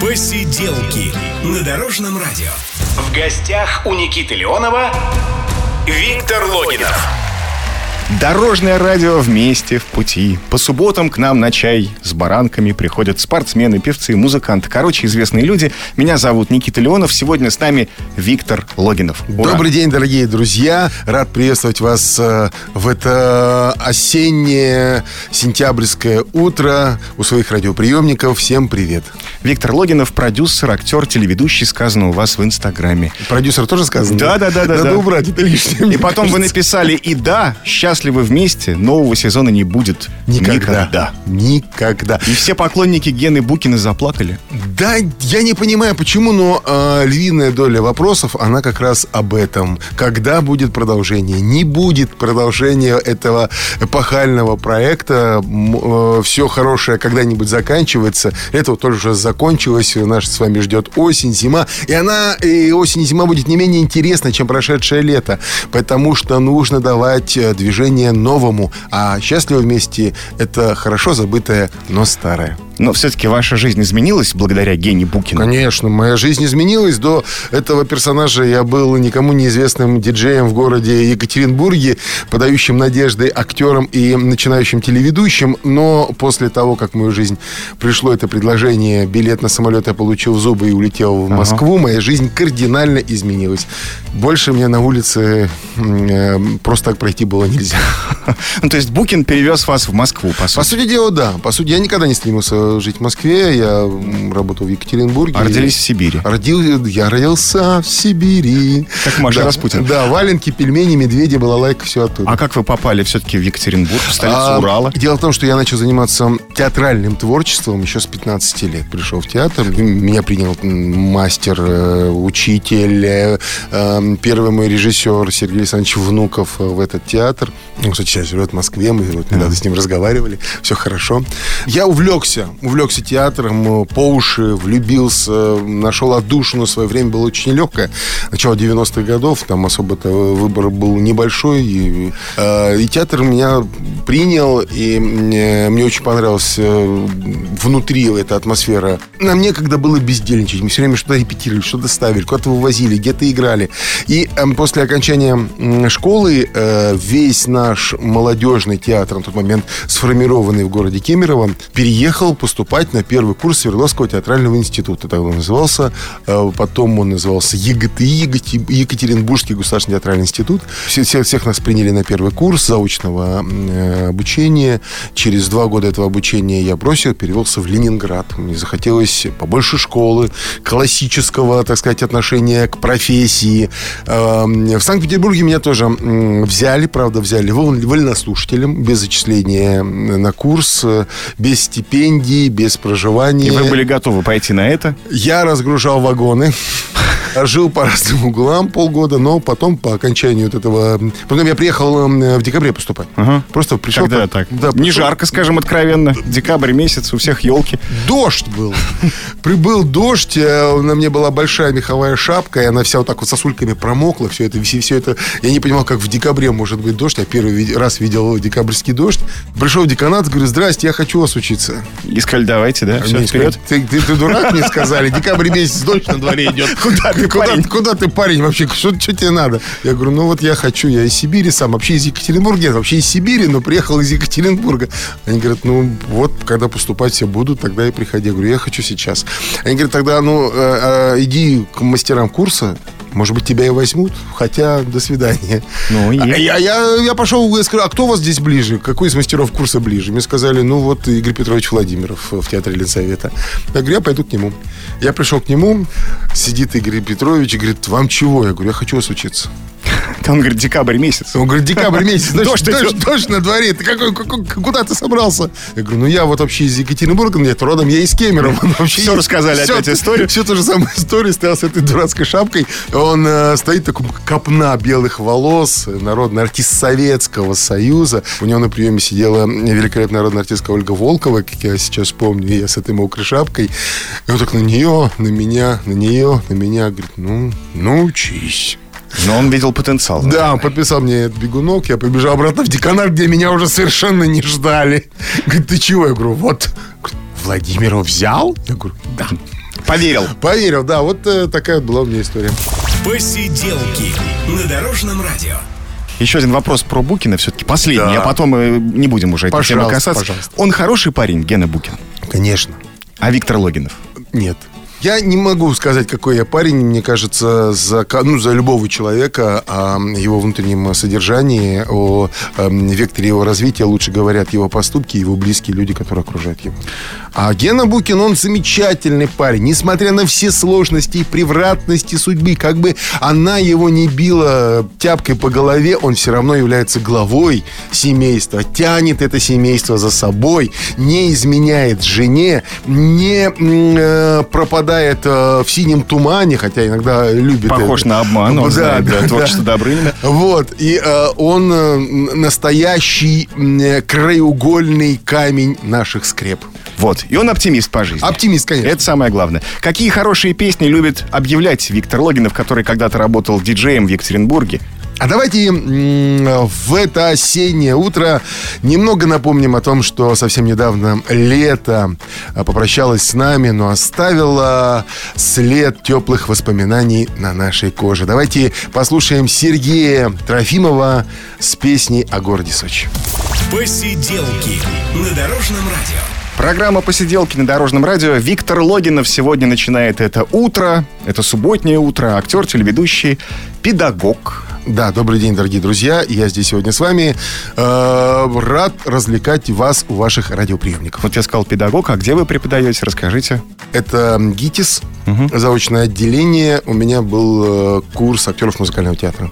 Посиделки на Дорожном радио. В гостях у Никиты Леонова Виктор Логинов. Дорожное радио вместе в пути. По субботам к нам на чай с баранками приходят спортсмены, певцы, музыканты. Короче, известные люди. Меня зовут Никита Леонов. Сегодня с нами Виктор Логинов. Ура. Добрый день, дорогие друзья. Рад приветствовать вас э, в это осеннее сентябрьское утро у своих радиоприемников. Всем привет. Виктор Логинов, продюсер, актер, телеведущий, сказано у вас в Инстаграме. Продюсер тоже сказано? Да, да, да. да Надо да. убрать, это лишнее. И потом кажется. вы написали «И да, счастливы вместе, нового сезона не будет». Никогда. Никогда. Никогда. И все поклонники Гены Букина заплакали? Да, я не понимаю, почему, но э, львиная доля вопросов, она как раз об этом. Когда будет продолжение? Не будет продолжения этого эпохального проекта. Э, все хорошее когда-нибудь заканчивается. Это вот тоже уже закончилась, нас с вами ждет осень, зима. И она, и осень и зима будет не менее интересна, чем прошедшее лето. Потому что нужно давать э, движение новому. А счастливы вместе – это хорошо забытое, но старое. Но все-таки ваша жизнь изменилась благодаря Гене Букину? Конечно, моя жизнь изменилась. До этого персонажа я был никому неизвестным диджеем в городе Екатеринбурге, подающим надежды актером и начинающим телеведущим. Но после того, как в мою жизнь пришло это предложение, билет на самолет я получил в зубы и улетел в Москву, ага. моя жизнь кардинально изменилась. Больше мне на улице э, просто так пройти было нельзя. Ну, то есть Букин перевез вас в Москву, по сути? По сути дела, да. По сути, я никогда не стремился жить в Москве, я работал в Екатеринбурге. А родились в Сибири? Родил, я родился в Сибири. Как Маша да, Распутин. Да, валенки, пельмени, медведи, балалайка, все оттуда. А как вы попали все-таки в Екатеринбург, в столицу а, Урала? Дело в том, что я начал заниматься театральным творчеством еще с 15 лет. Пришел в театр, меня принял мастер, э, учитель, э, эм, первый мой режиссер Сергей Александрович Внуков э, в этот театр. Он, кстати, сейчас живет в Москве, мы вот недавно с ним разговаривали, все хорошо. Я увлекся увлекся театром, по уши влюбился, нашел отдушину. Свое время было очень нелегкое. Начало 90-х годов, там особо-то выбор был небольшой. И, и театр меня принял, и мне, очень понравилась э, внутри эта атмосфера. Нам некогда было бездельничать. Мы все время что-то репетировали, что-то ставили, куда-то вывозили, где-то играли. И э, после окончания школы э, весь наш молодежный театр, на тот момент сформированный в городе Кемерово, переехал поступать на первый курс Свердловского театрального института. Так он назывался. Потом он назывался ЕГТИ, Екатеринбургский государственный театральный институт. Всех, всех нас приняли на первый курс заочного обучения. Через два года этого обучения я бросил, перевелся в Ленинград. Мне захотелось побольше школы, классического, так сказать, отношения к профессии. Эм, в Санкт-Петербурге меня тоже взяли, правда, взяли вольнослушателем, без зачисления на курс, э, без стипендий, без проживания. И вы были готовы пойти на это? Я разгружал вагоны. Жил по разным углам полгода, но потом по окончанию вот этого... Потом я приехал эм, в декабре поступать. Ага. Просто пришел... Когда так? Да, Не жарко, скажем откровенно. Декабрь месяц, у всех елки. Дождь был. Прибыл дождь, э, на мне была большая меховая шапка, и она вся вот так вот сосульками промокла. Все это, все это... Я не понимал, как в декабре может быть дождь. Я первый раз видел декабрьский дождь. Пришел в деканат, говорю, здрасте, я хочу вас учиться. И сказали, давайте, да? Все, вперед. Ты, ты, ты дурак, мне сказали? Декабрь месяц, дождь на дворе идет. Куда куда? Куда ты, парень, вообще? Что, что тебе надо? Я говорю, ну вот я хочу, я из Сибири сам, вообще из Екатеринбурга. Нет, вообще из Сибири, но приехал из Екатеринбурга. Они говорят, ну вот, когда поступать все будут, тогда и приходи. Я говорю, я хочу сейчас. Они говорят, тогда, ну, э, э, иди к мастерам курса, может быть, тебя и возьмут, хотя до свидания. Ну, а, я, я, я пошел, я сказал, а кто у вас здесь ближе? Какой из мастеров курса ближе? Мне сказали, ну вот Игорь Петрович Владимиров в Театре Ленсовета. Я говорю, я пойду к нему. Я пришел к нему, сидит Игорь Петрович и говорит, вам чего? Я говорю, я хочу вас учиться. Он говорит, декабрь месяц. Он говорит, декабрь месяц. Дождь, дождь, дождь на дворе. Ты какой, какой, куда ты собрался? Я говорю, ну я вот вообще из Екатеринбурга, нет, родом я из Кемерово. Вообще все рассказали все, опять историю. Все ту же самую историю, стоял с этой дурацкой шапкой. Он э, стоит такой копна белых волос, народный артист Советского Союза. У него на приеме сидела великолепная народная артистка Ольга Волкова, как я сейчас помню, я с этой мокрой шапкой. И он так на нее, на меня, на нее, на меня, говорит, ну, ну учись. Но он видел потенциал. Да, он подписал мне этот бегунок. Я побежал обратно в деканат, где меня уже совершенно не ждали. Говорит, ты чего? Я говорю, вот, Владимиров взял? Я говорю, да. Поверил. Поверил, да. Вот э, такая была у меня история. Посиделки на Дорожном радио. Еще один вопрос про Букина все-таки последний, Да. а потом мы не будем уже этой темы касаться. пожалуйста. Он хороший парень, Гена Букин. Конечно. А Виктор Логинов? Нет. Я не могу сказать, какой я парень. Мне кажется, за, ну, за любого человека о его внутреннем содержании, о эм, векторе его развития лучше говорят его поступки, его близкие люди, которые окружают его. А Гена Букин, он замечательный парень. Несмотря на все сложности и превратности судьбы, как бы она его не била тяпкой по голове, он все равно является главой семейства, тянет это семейство за собой, не изменяет жене, не э, пропадает э, в синем тумане, хотя иногда любит Похож это. на обман, он знает, да, творчество Добрынина. Вот, и э, он э, настоящий э, краеугольный камень наших скреп. Вот, и он оптимист по жизни. Оптимист, конечно. Это самое главное. Какие хорошие песни любит объявлять Виктор Логинов, который когда-то работал диджеем в Екатеринбурге? А давайте в это осеннее утро немного напомним о том, что совсем недавно лето а, попрощалось с нами, но оставило след теплых воспоминаний на нашей коже. Давайте послушаем Сергея Трофимова с песней о городе Сочи. Посиделки на Дорожном радио. Программа «Посиделки на Дорожном радио». Виктор Логинов сегодня начинает это утро. Это субботнее утро. Актер, телеведущий, педагог. Да, добрый день, дорогие друзья. Я здесь сегодня с вами. Э, рад развлекать вас у ваших радиоприемников. Вот я сказал педагог, а где вы преподаете? Расскажите. Это ГИТИС, заочное отделение. У меня был э, курс актеров музыкального театра.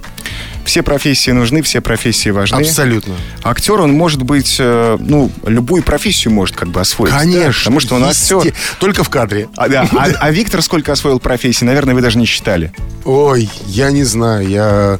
Все профессии нужны, все профессии важны. Абсолютно. Актер, он может быть, э, ну, любую профессию может как бы освоить. да? Конечно. Потому что он актер. есте- Только в кадре. А, да, а- а Виктор сколько освоил профессий, наверное, вы даже не считали. Ой, я не знаю, я...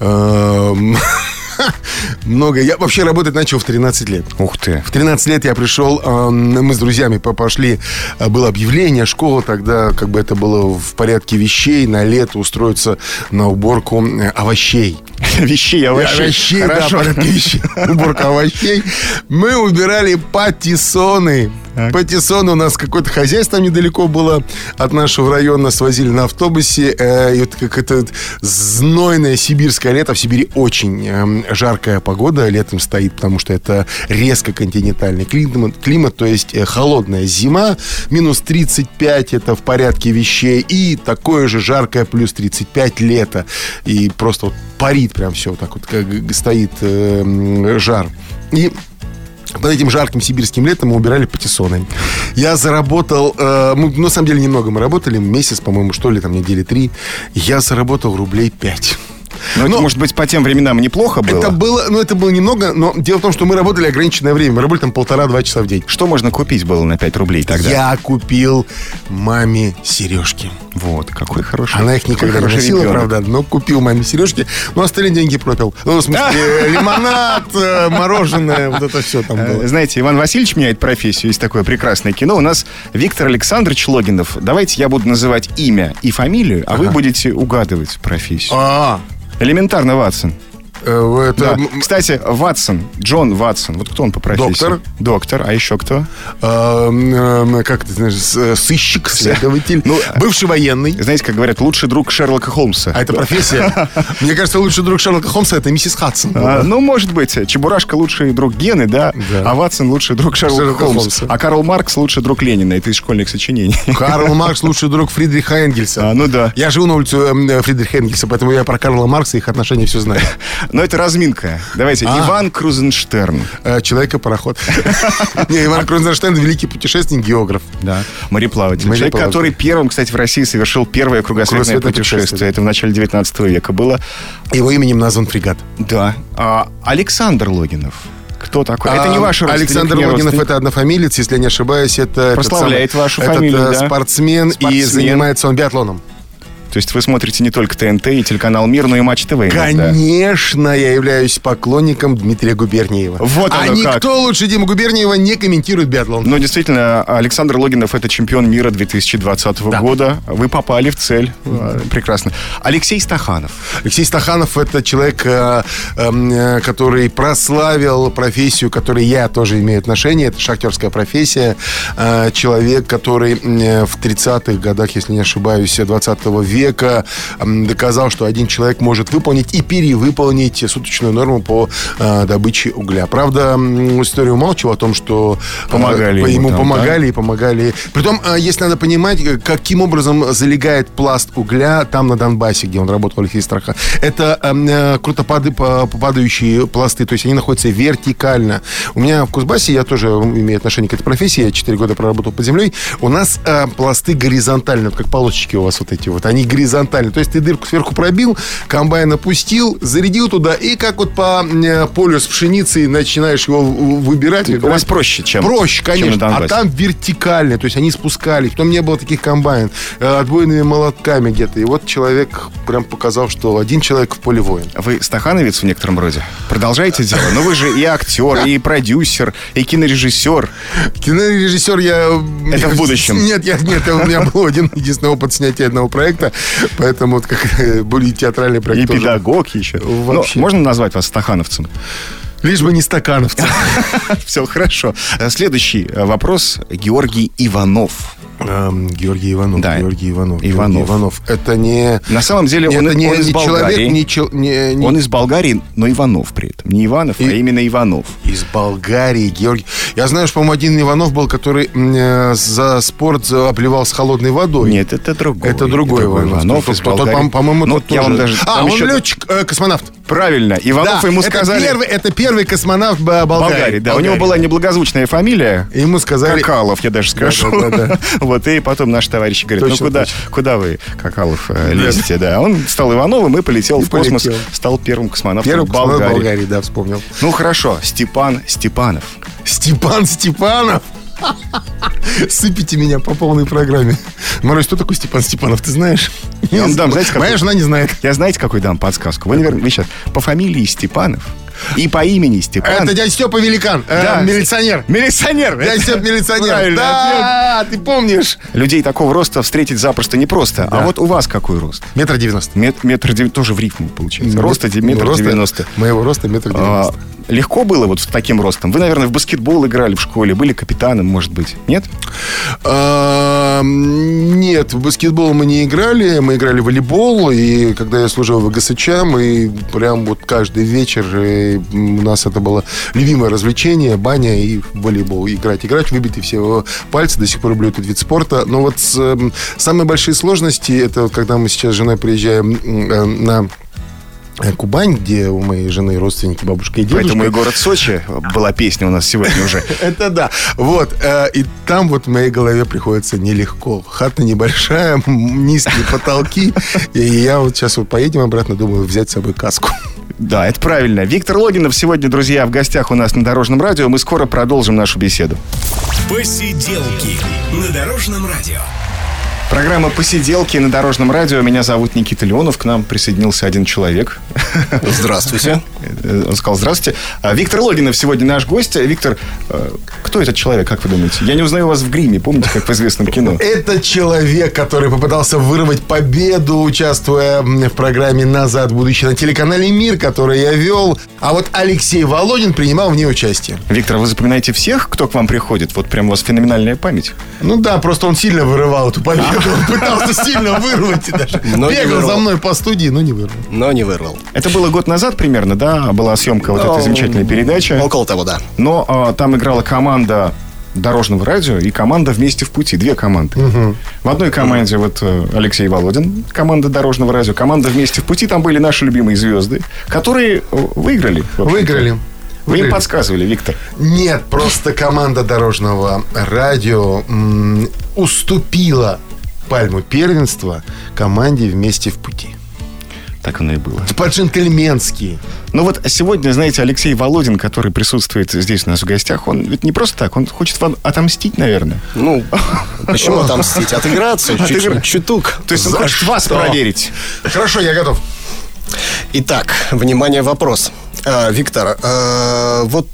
эм, Много. Я вообще работать начал в 13 лет. Ух ты. В 13 лет я пришел, эм, мы с друзьями по- пошли, э, было объявление, школа, тогда как бы это было в порядке вещей, на лето устроиться на уборку э, овощей. Вещей, овощей. Овощей, да, порядке вещей. Уборка овощей. Мы убирали патиссоны. Патиссоны у нас какое-то хозяйство недалеко было от нашего района. Свозили на автобусе. Э, И вот как это знойное сибирское лето. В Сибири очень эм, жаркая погода летом стоит, потому что это резко континентальный климат, климат то есть э, холодная зима, минус 35 это в порядке вещей, и такое же жаркое плюс 35 лето. И просто вот парит прям все вот так вот, как стоит э, жар. И под этим жарким сибирским летом мы убирали патиссоны. Я заработал, э, мы, на самом деле немного мы работали, месяц, по-моему, что ли, там недели три. Я заработал рублей 5. Ну, это, Но- может быть, по тем временам неплохо было. Это было, ну, это было немного, но дело в том, что мы работали ограниченное время. Мы работали там полтора-два часа в день. Что можно купить было на 5 рублей тогда? Я купил маме сережки. Вот, какой хороший. Она их никогда не носила, ребенок. правда, но купил маме сережки. Ну, остальные деньги пропил. Ну, в смысле, лимонад, э, мороженое, вот это все там Э, было. Знаете, Иван Васильевич меняет профессию. Есть такое прекрасное кино. У нас Виктор Александрович Логинов. Давайте я буду называть имя и фамилию, а вы будете угадывать профессию. А, Элементарно, Ватсон. Э, это... Да. Кстати, Ватсон, Джон Ватсон. Вот кто он по профессии? Доктор. Доктор. А еще кто? Эм, как ты знаешь, э, сыщик, следователь, Ну, бывший военный. Знаете, как говорят, лучший друг Шерлока Холмса. А это профессия. Мне кажется, лучший друг Шерлока Холмса это миссис Хадсон. А, ну, может быть. Чебурашка лучший друг Гены, да? А Ватсон лучший друг Шерлока, Холмса. А Карл Маркс лучший друг Ленина. Это из школьных сочинений. Карл Маркс лучший друг Фридриха Энгельса. А, ну да. Я живу на улице эм, Фридриха Энгельса, поэтому я про Карла Маркса и их отношения все знаю. Но это разминка. Давайте. А. Иван Крузенштерн. Э, Человека-пароход. Не, Иван Крузенштерн великий путешественник, географ. Да. Мореплаватель. Человек, который первым, кстати, в России совершил первое кругосветное путешествие. Это в начале 19 века было. Его именем назван фрегат. Да. А Александр Логинов. Кто такой? Это не А, ваш родственник, Александр Логинов родственник. это однофамилец, если я не ошибаюсь. Это этот Прославляет самый- вашу этот, фамилию, э, да. спортсмен, и Спортсмен. занимается он биатлоном. То есть вы смотрите не только ТНТ и телеканал «Мир», но и Матч ТВ иногда. Конечно, я являюсь поклонником Дмитрия Губерниева. Вот а оно никто как. лучше Дима Губерниева не комментирует биатлон. Но действительно, Александр Логинов это чемпион мира 2020 Да. года. Вы попали в цель. А, Прекрасно. Алексей Стаханов. Алексей Стаханов это человек, э, э, который прославил профессию, к которой я тоже имею отношение. Это шахтерская профессия. Э, Человек, который в 30-х годах, если не ошибаюсь, 20 века м, доказал, что один человек может выполнить и перевыполнить суточную норму по э, добыче угля. Правда, история умалчивала о том, что э, Помогали ему ему там, помогали и помогали. Притом, э, если надо понимать, каким образом залегает пласт угля там на Донбассе, где он работал, Алексей Страха. Это эм, круто падающие пласты, то есть они находятся вертикально. У меня в Кузбассе, я тоже имею отношение к этой профессии, я 4 года проработал под землей, у нас пласты горизонтальные, вот как полосочки у вас вот эти вот, они горизонтальные. То есть ты дырку сверху пробил, комбайн опустил, зарядил туда, и как вот по э, полю с пшеницей начинаешь его в- выбирать. У выбирать. вас проще, чем Проще, чем конечно. а Донбассе. там вертикально, то есть они спускались. Потом не было таких комбайн. э, Отбойными молотками где-то. И вот человек прям показал, что один человек в поле воин. Вы стахановец в некотором роде? Продолжаете дело? Но вы же и актер, и продюсер, и кинорежиссер. Кинорежиссер я... Это в будущем. Нет, я, нет, у меня был один единственный опыт снятия одного проекта, поэтому вот как э, были театральные И проекты. тоже. педагог еще. Ну, Вообще. можно назвать вас стахановцем? Лишь бы не стакановцы. Все хорошо. Следующий э, вопрос. Георгий Иванов. Эм, Георгий Иванов. Да. Георгий Иванов. Иванов. Георгий Иванов. Это не... На самом деле он, это не, он из Болгарии. человек, не, не- не- Он из Болгарии, но Иванов при этом. Не Иванов, а И- именно Иванов. Из Болгарии, Георгий. Я знаю, что, по-моему, один Иванов был, который э, за спорт за- обливал с холодной водой. Нет, это другой. Это другой Иванов. Иванов Тот- из тот, Болгарии. по- По-моему, Ну, тот я тоже. вам даже... А, он еще- летчик, э, космонавт. Правильно. Иванов Да, ему это сказали... Первый, это первый космонавт Болгарии. Болгарии, да. У него Болгарии. была неблагозвучная фамилия. И Ему сказали... Какалов, я даже скажу. Да, да, да. Вот, и потом наши товарищи говорят, Точно, ну куда, точно. куда вы, Какалов, э, лезете, да. Он стал Ивановым и полетел И в космос, полетел. стал первым космонавтом космонавт Болгарии. Болгарии, да, вспомнил. Ну хорошо, Степан Степанов. Степан Степанов. Сыпите меня по полной программе. Марусь, кто такой Степан Степанов, ты знаешь? Я вам дам, знаете, какой? Моя жена не знает. Я знаете, какой дам подсказку? Вы, наверное, вы сейчас по фамилии Степанов и по имени Степан. Это дядя Степа Великан, э, Да. милиционер. Милиционер. Дядя Степа милиционер. Да, ты помнишь. Людей такого роста встретить запросто непросто. А вот у вас какой рост? Метр девяносто. Мет- метр девяносто, тоже в рифму получается. Роста метр роста- девяносто. Моего роста метр А, девяносто. Легко было вот с таким ростом? Вы, наверное, в баскетбол играли в школе, были капитаном, может быть, нет? Нет, в баскетбол мы не играли, мы играли в волейбол, и когда я служил в ГСЧ, мы прям вот каждый вечер, э, у нас это было любимое развлечение, баня и волейбол, играть, играть, выбитые все пальцы, до сих пор люблю этот вид спорта, но вот эм, самые большие сложности, это когда мы сейчас с женой приезжаем э, на Кубань, где у моей жены родственники, бабушка и дедушка. Поэтому и город Сочи была песня у нас сегодня уже. Это да. Вот. э, И там вот в моей голове приходится нелегко. Хата небольшая, низкие потолки. И я вот сейчас вот поедем обратно, думаю, взять с собой каску. Да, это правильно. Виктор Логинов сегодня, друзья, в гостях у нас на Дорожном радио. Мы скоро продолжим нашу беседу. Посиделки на Дорожном радио. Программа «Посиделки» на Дорожном радио. Меня зовут Никита Леонов. К нам присоединился один человек. Здравствуйте. Он сказал «Здравствуйте». А, Виктор Логинов сегодня наш гость. Виктор, э, кто этот человек, как вы думаете? Я не узнаю вас в гриме, помните, как в известном кино? Это человек, который попытался вырвать победу, участвуя в программе «Назад в будущее» на телеканале «Мир», который я вел. А вот Алексей Володин принимал в ней участие. Виктор, вы запоминаете всех, кто к вам приходит? Вот прям у вас феноменальная память. Ну да, просто он сильно вырывал эту победу. Он пытался сильно вырвать. и даже Но Бегал за мной по студии, но не вырвал. Но не вырвал. Это было год назад примерно, да? Была съемка вот этой Ну, замечательной передачи. Около того, да. Но а, там играла команда Дорожного радио и команда «Вместе в пути». Две команды. В одной команде вот э, Алексей Володин, команда Дорожного радио. Команда «Вместе в пути». Там были наши любимые звезды, которые э, выиграли. Выиграли. Вы им подсказывали, Виктор. Нет, просто команда дорожного радио м, уступила пальму первенства команде «Вместе в пути». Так оно и было. По-джентльменски. Ну вот сегодня, знаете, Алексей Володин, который присутствует здесь у нас в гостях, он ведь не просто так, он хочет вам отомстить, наверное. Ну, почему отомстить? Отыграться? Отыгр... Чуток. То есть он хочет вас проверить. Хорошо, я готов. Итак, внимание, вопрос. А, Виктор, а, вот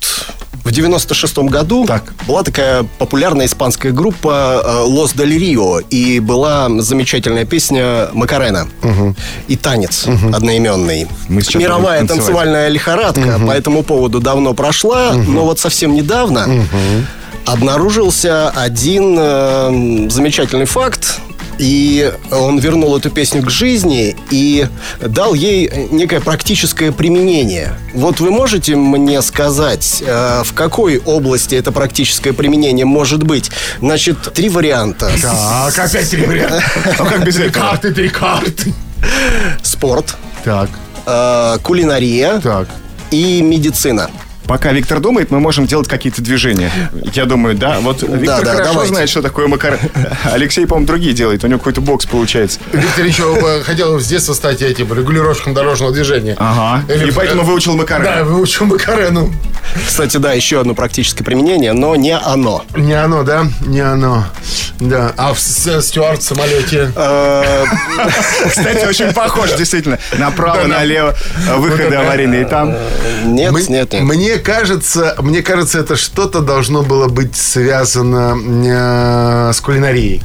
в 96 году так. была такая популярная испанская группа «Лос Дель Рио», и была замечательная песня «Макарена» угу. и «Танец» угу. одноименный. Мировая танцевальная лихорадка угу. по этому поводу давно прошла, угу. но вот совсем недавно... Угу обнаружился один э, замечательный факт. И он вернул эту песню к жизни и дал ей некое практическое применение. Вот вы можете мне сказать, э, в какой области это практическое применение может быть? Значит, три варианта. Так, опять три варианта. А как без Три карты, три карты. Спорт. Так. Э, кулинария. Так. И медицина. Пока Виктор думает, мы можем делать какие-то движения. Я думаю, да. Вот Виктор да, да, хорошо давайте. знает, что такое макар. Алексей, по-моему, другие делает. У него какой-то бокс получается. Виктор еще хотел с детства стать этим регулировщиком дорожного движения. Ага. Или... И поэтому э, выучил макарену. Да, выучил макарену. Кстати, да, еще одно практическое применение, но не оно. Не оно, да? Не оно. Да. А в э, стюард в самолете? Э, Кстати, очень похож, действительно. Направо, налево, выходы аварийные там. Нет, нет, нет. Мне мне кажется, мне кажется, это что-то должно было быть связано э, с кулинарией.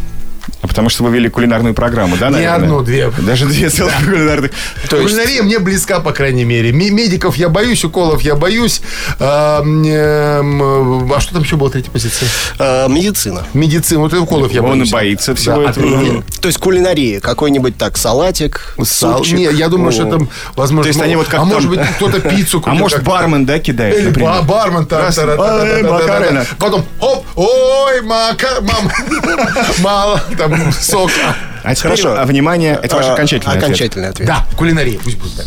Потому что вы вели кулинарную программу, да, наверное? Не одну, две. Даже две целых да. кулинарных. То есть... Кулинария мне близка, по крайней мере. Медиков я боюсь, уколов я боюсь. Эм, а, что там еще было третья позиция? А, медицина. Медицина. Вот и уколов я Он боюсь. Он боится всего да, этого. От... То есть кулинария. Какой-нибудь так салатик, Сал... супчик. Не, я думаю, О. что там, возможно... То есть они ну, вот как А там... может быть, кто-то пиццу А может, бармен, да, кидает, Или например. бармен. Потом, оп, ой, мака, мам, мало, там, Сок. А Хорошо, внимание, это ваш а, окончательный ответ. Окончательный ответ. Да, кулинария, пусть будет так.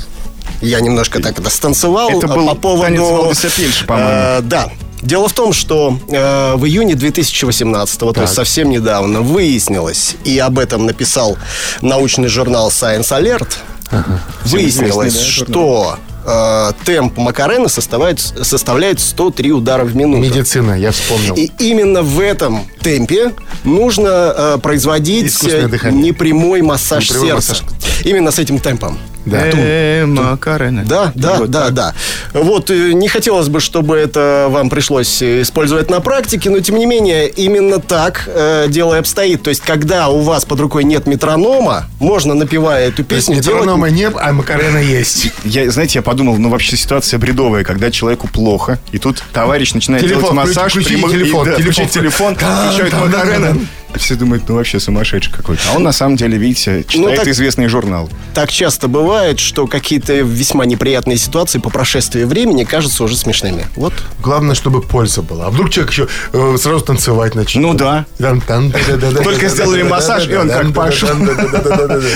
Я немножко так это станцевал это был по поводу... Танец по-моему. Э, да, Дело в том, что э, в июне 2018, так. то есть совсем недавно, выяснилось, и об этом написал научный журнал Science Alert, ага. выяснилось, что Э, темп Макарена составляет, составляет 103 удара в минуту. Медицина, я вспомнил. И именно в этом темпе нужно э, производить э, непрямой массаж непрямой сердца. Массаж. Именно с этим темпом. Да. Э, Макарена. Да, да, вот да, так. да. Вот, э, не хотелось бы, чтобы это вам пришлось э, использовать на практике, но тем не менее, именно так э, дело и обстоит. То есть, когда у вас под рукой нет метронома, можно, напевая эту песню, есть, делать... метронома нет, а Макарена есть. Я, знаете, я подумал, ну вообще ситуация бредовая, когда человеку плохо, и тут товарищ начинает делать массаж. Включи, телефон, и, телефон. Включить телефон, включает Макарена. Все думают, ну вообще сумасшедший какой-то. А он на самом деле, видите, ну читает ну, так, известный журнал. Так часто бывает, что какие-то весьма неприятные ситуации по прошествии времени кажутся уже смешными. Вот. Главное, чтобы польза была. А вдруг человек еще э, сразу танцевать начнет. Ну да. Только сделали массаж, и он как пошел.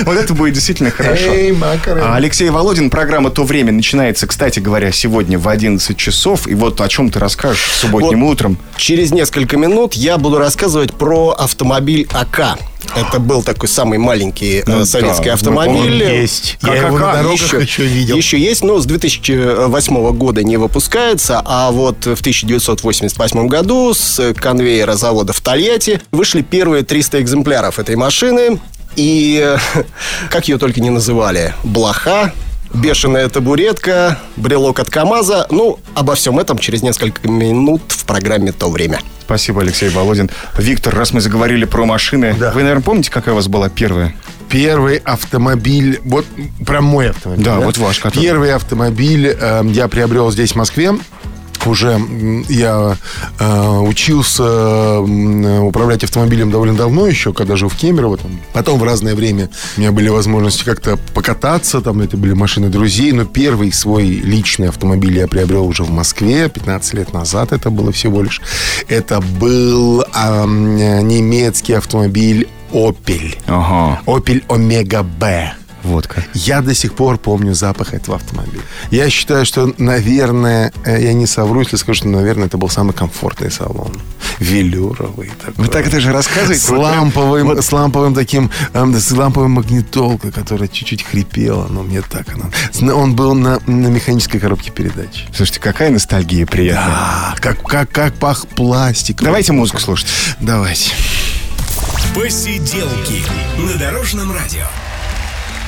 Вот это будет действительно хорошо. А, Алексей Володин, программа «То время» начинается, кстати говоря, сегодня в 11 часов. И вот о чем ты расскажешь субботним утром. Через несколько минут я буду рассказывать про автомобиль АК. Это был такой самый маленький э, ну, советский да, автомобиль. Есть. Я его на дорогах еще, еще видел. Еще есть, но с 2008 года не выпускается. А вот в 1988 году с конвейера завода в Тольятти вышли первые 300 экземпляров этой машины. И как ее только не называли. Блоха, бешеная табуретка, брелок от КАМАЗа. Ну, обо всем этом через несколько минут в программе «То время». Спасибо, Алексей Володин. Виктор, раз мы заговорили про машины, да. вы, наверное, помните, какая у вас была первая? Первый автомобиль, вот прям мой автомобиль. Да, да? вот ваш. Который... Первый автомобиль э, я приобрел здесь, в Москве уже я э, учился э, управлять автомобилем довольно давно еще, когда жил в Кемерово. Там. Потом в разное время у меня были возможности как-то покататься, там это были машины друзей, но первый свой личный автомобиль я приобрел уже в Москве, 15 лет назад это было всего лишь. Это был э, немецкий автомобиль Opel. Ага. Opel Omega B водка. Я до сих пор помню запах этого автомобиля. Я считаю, что, наверное, э, я не совру, если скажу, что, наверное, это был самый комфортный салон. Велюровый такой. Вы так это же рассказываете. С ламповым, вот. с ламповым таким, эм, с ламповой магнитолкой, которая чуть-чуть хрипела, но мне так она... Он был на, на механической коробке передач. Слушайте, какая ностальгия приятная. Да, как, как, как пах пластик. Давайте музыку слушать. Давайте. Посиделки на Дорожном радио.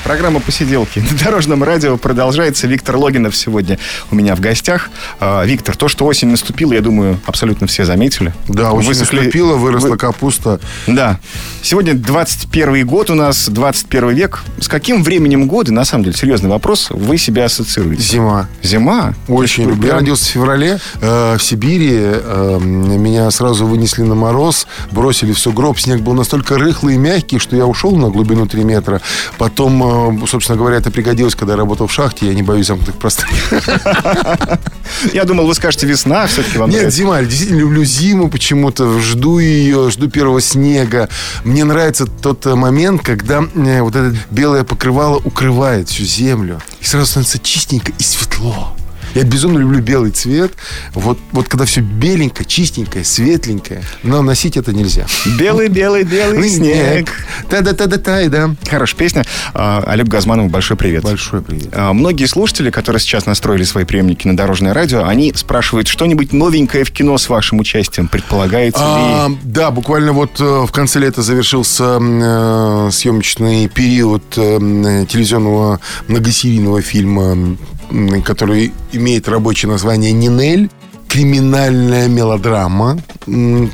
Программа «Посиделки» на Дорожном радио продолжается. Виктор Логинов сегодня у меня в гостях. А, Виктор, то, что осень наступила, я думаю, абсолютно все заметили. Да, очень Высохли... наступила, выросла Вы... капуста. Да. Сегодня 21 год у нас, 21 век. С каким временем года, на самом деле, серьезный вопрос, вы себя ассоциируете? Зима. Зима? Очень люблю. Я родился в феврале э, в Сибири. Э, меня сразу вынесли на мороз, бросили в сугроб. Снег был настолько рыхлый и мягкий, что я ушел на глубину 3 метра. Потом э, собственно говоря, это пригодилось, когда я работал в шахте. Я не боюсь замкнутых пространств. Я думал, вы скажете весна, все-таки вам Нет, зима. Я действительно люблю зиму почему-то. Жду ее, жду первого снега. Мне нравится тот э, момент, когда э, вот это белое покрывало укрывает всю землю. И сразу становится чистенько и светло. Я безумно люблю белый цвет. Вот, вот когда все беленькое, чистенькое, светленькое, но носить это нельзя. Белый, белый, белый снег. Та-да-та-да-тай, да. Хорошая песня. А, Олег Газманов, большой привет. Большой привет. А, многие слушатели, которые сейчас настроили свои приемники на дорожное радио, они спрашивают, что-нибудь новенькое в кино с вашим участием предполагается а, ли? Да, буквально вот э, в конце лета завершился э, съемочный период э, телевизионного многосерийного фильма который имеет рабочее название «Нинель» криминальная мелодрама,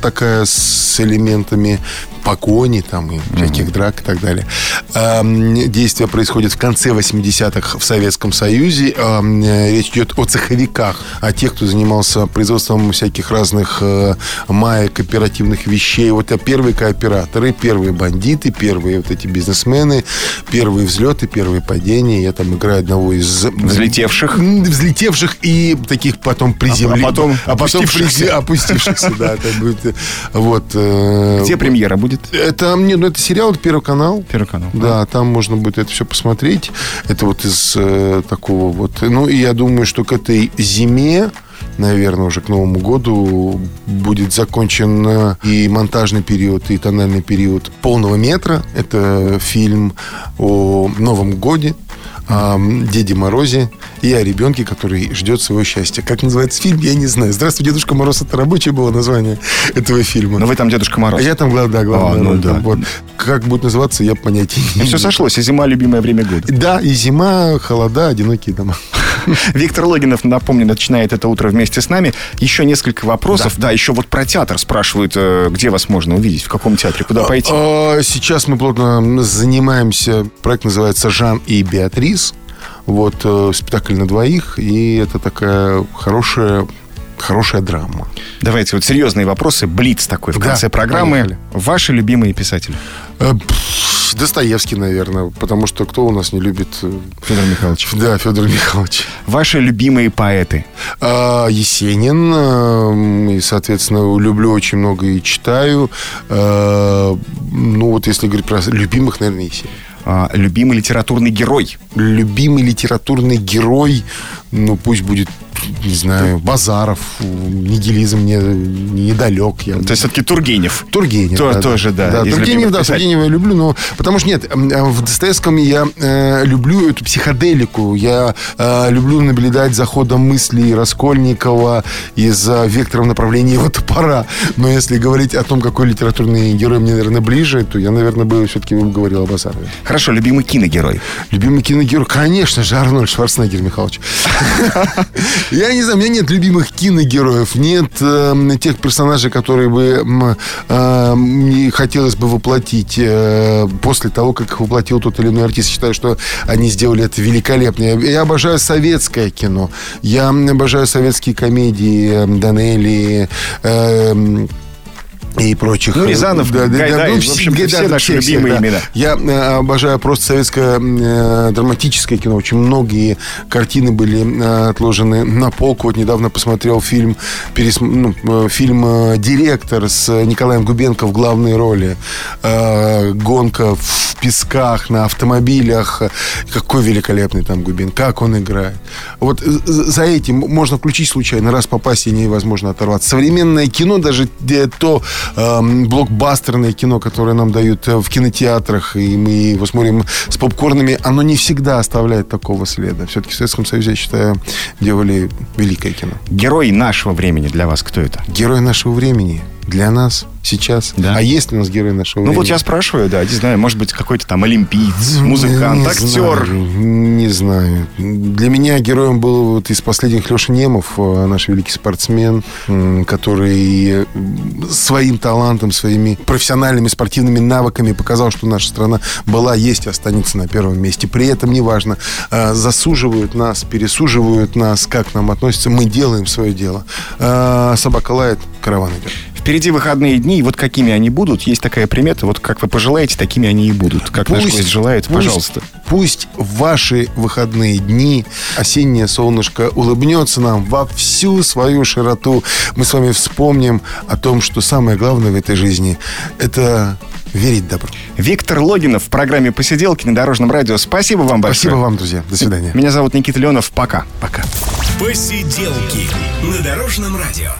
такая с элементами погони там и всяких mm-hmm. драк и так далее. Действие происходит в конце 80-х в Советском Союзе. Речь идет о цеховиках, о тех, кто занимался производством всяких разных э, маек, оперативных вещей. Вот это первые кооператоры, первые бандиты, первые вот эти бизнесмены, первые взлеты, первые падения. Я там играю одного из... Взлетевших? Взлетевших и таких потом приземленных. А, потом а потом опустившихся. опустившихся, да. Будет, вот. Э, Где премьера будет? Это, не, ну, это сериал, это Первый канал. Первый канал. Да, там можно будет это все посмотреть. Это вот из э, такого вот. Ну, и я думаю, что к этой зиме наверное, уже к Новому году будет закончен э, и монтажный период, и тональный период полного метра. Это фильм о Новом годе, о Деде Морозе и о ребенке, который ждет своего счастья. Как называется фильм, я не знаю. «Здравствуй, Дедушка Мороз» — это рабочее было название этого фильма. Но вы там Дедушка Мороз. А я там, да, главное. А, ну, да. Вот. Как будет называться, я понятия не имею. Все сошлось, и зима — любимое время года. Да, и зима, холода, одинокие дома. Виктор Логинов, напомню, начинает это утро вместе с нами. Еще несколько вопросов. Да, да еще вот про театр спрашивают, э, где вас можно увидеть, в каком театре, куда а, пойти? А, сейчас мы плотно занимаемся. Проект называется «Жан и Беатрис». Вот э, спектакль на двоих, и это такая хорошая хорошая драма. Давайте вот серьезные вопросы. Блиц такой в конце да, программы. Поехали. Ваши любимые писатели? Э, Достоевский, наверное, потому что кто у нас не любит... Э, Федор Михайлович. Да, Федор Михайлович. Ваши любимые поэты? А, Есенин. И, соответственно, люблю очень много и читаю. А, ну, вот если говорить про любимых, наверное, Есенин. А, любимый литературный герой? Любимый литературный герой, ну, пусть будет не знаю, Базаров, нигилизм мне недалек. Я... То есть все-таки Тургенев. Тургенев, То, да. Тоже, да. да Тургенев, да, Тургенева я люблю, но... Потому что нет, в Достоевском я э, люблю эту психоделику. Я э, люблю наблюдать за ходом мыслей Раскольникова и за вектором направления его топора. Но если говорить о том, какой литературный герой мне, наверное, ближе, то я, наверное, бы все-таки говорил о Базарове. Хорошо, любимый киногерой? Любимый киногерой, конечно же, Арнольд Шварценеггер Михайлович. Я не знаю, у меня нет любимых киногероев, нет э, тех персонажей, которые бы э, мне хотелось бы воплотить э, после того, как их воплотил тот или иной артист. Считаю, что они сделали это великолепно. Я, я обожаю советское кино. Я обожаю советские комедии э, Данелли, э, и прочих. Ну, Рязанов, да, Гайдай, да, ну, в общем, Гайдай, все наши все, любимые все, имена. Я э, обожаю просто советское э, драматическое кино. Очень многие картины были э, отложены на полку. Вот недавно посмотрел фильм, перес... ну, э, фильм э, «Директор» с Николаем Губенко в главной роли. Э, гонка в песках, на автомобилях. Какой великолепный там Губин, как он играет. Вот за этим можно включить случайно, раз попасть и невозможно оторваться. Современное кино, даже то э, блокбастерное кино, которое нам дают э, в кинотеатрах, и мы его смотрим с попкорнами, оно не всегда оставляет такого следа. Все-таки в Советском Союзе, я считаю, делали великое кино. Герой нашего времени для вас кто это? Герой нашего времени – для нас сейчас. Да. А есть ли у нас герой нашего Ну времени? вот я спрашиваю, да, не знаю, может быть, какой-то там олимпиец, музыкант, Не актер. знаю, не знаю. Для меня героем был вот из последних Леша Немов, э, наш великий спортсмен, который своим талантом, своими профессиональными спортивными навыками показал, что наша страна была, есть и останется на первом месте. При этом неважно, э, засуживают нас, пересуживают нас, как к нам относятся, мы делаем свое дело. Э, Собака лает, караван идет. Впереди выходные дни, и вот какими они будут, есть такая примета, вот как вы пожелаете, такими они и будут. Как наш гость желает, пусть- пожалуйста. Пусть в ваши выходные дни осеннее солнышко улыбнется нам во всю свою широту. Мы с вами вспомним о том, что самое главное в этой жизни – это верить добру. Виктор Логинов в программе «Посиделки» на Дорожном радио. Спасибо вам большое. Спасибо вам, друзья. До свидания. Меня зовут Никита Леонов. Пока. Пока. Посиделки на Дорожном радио.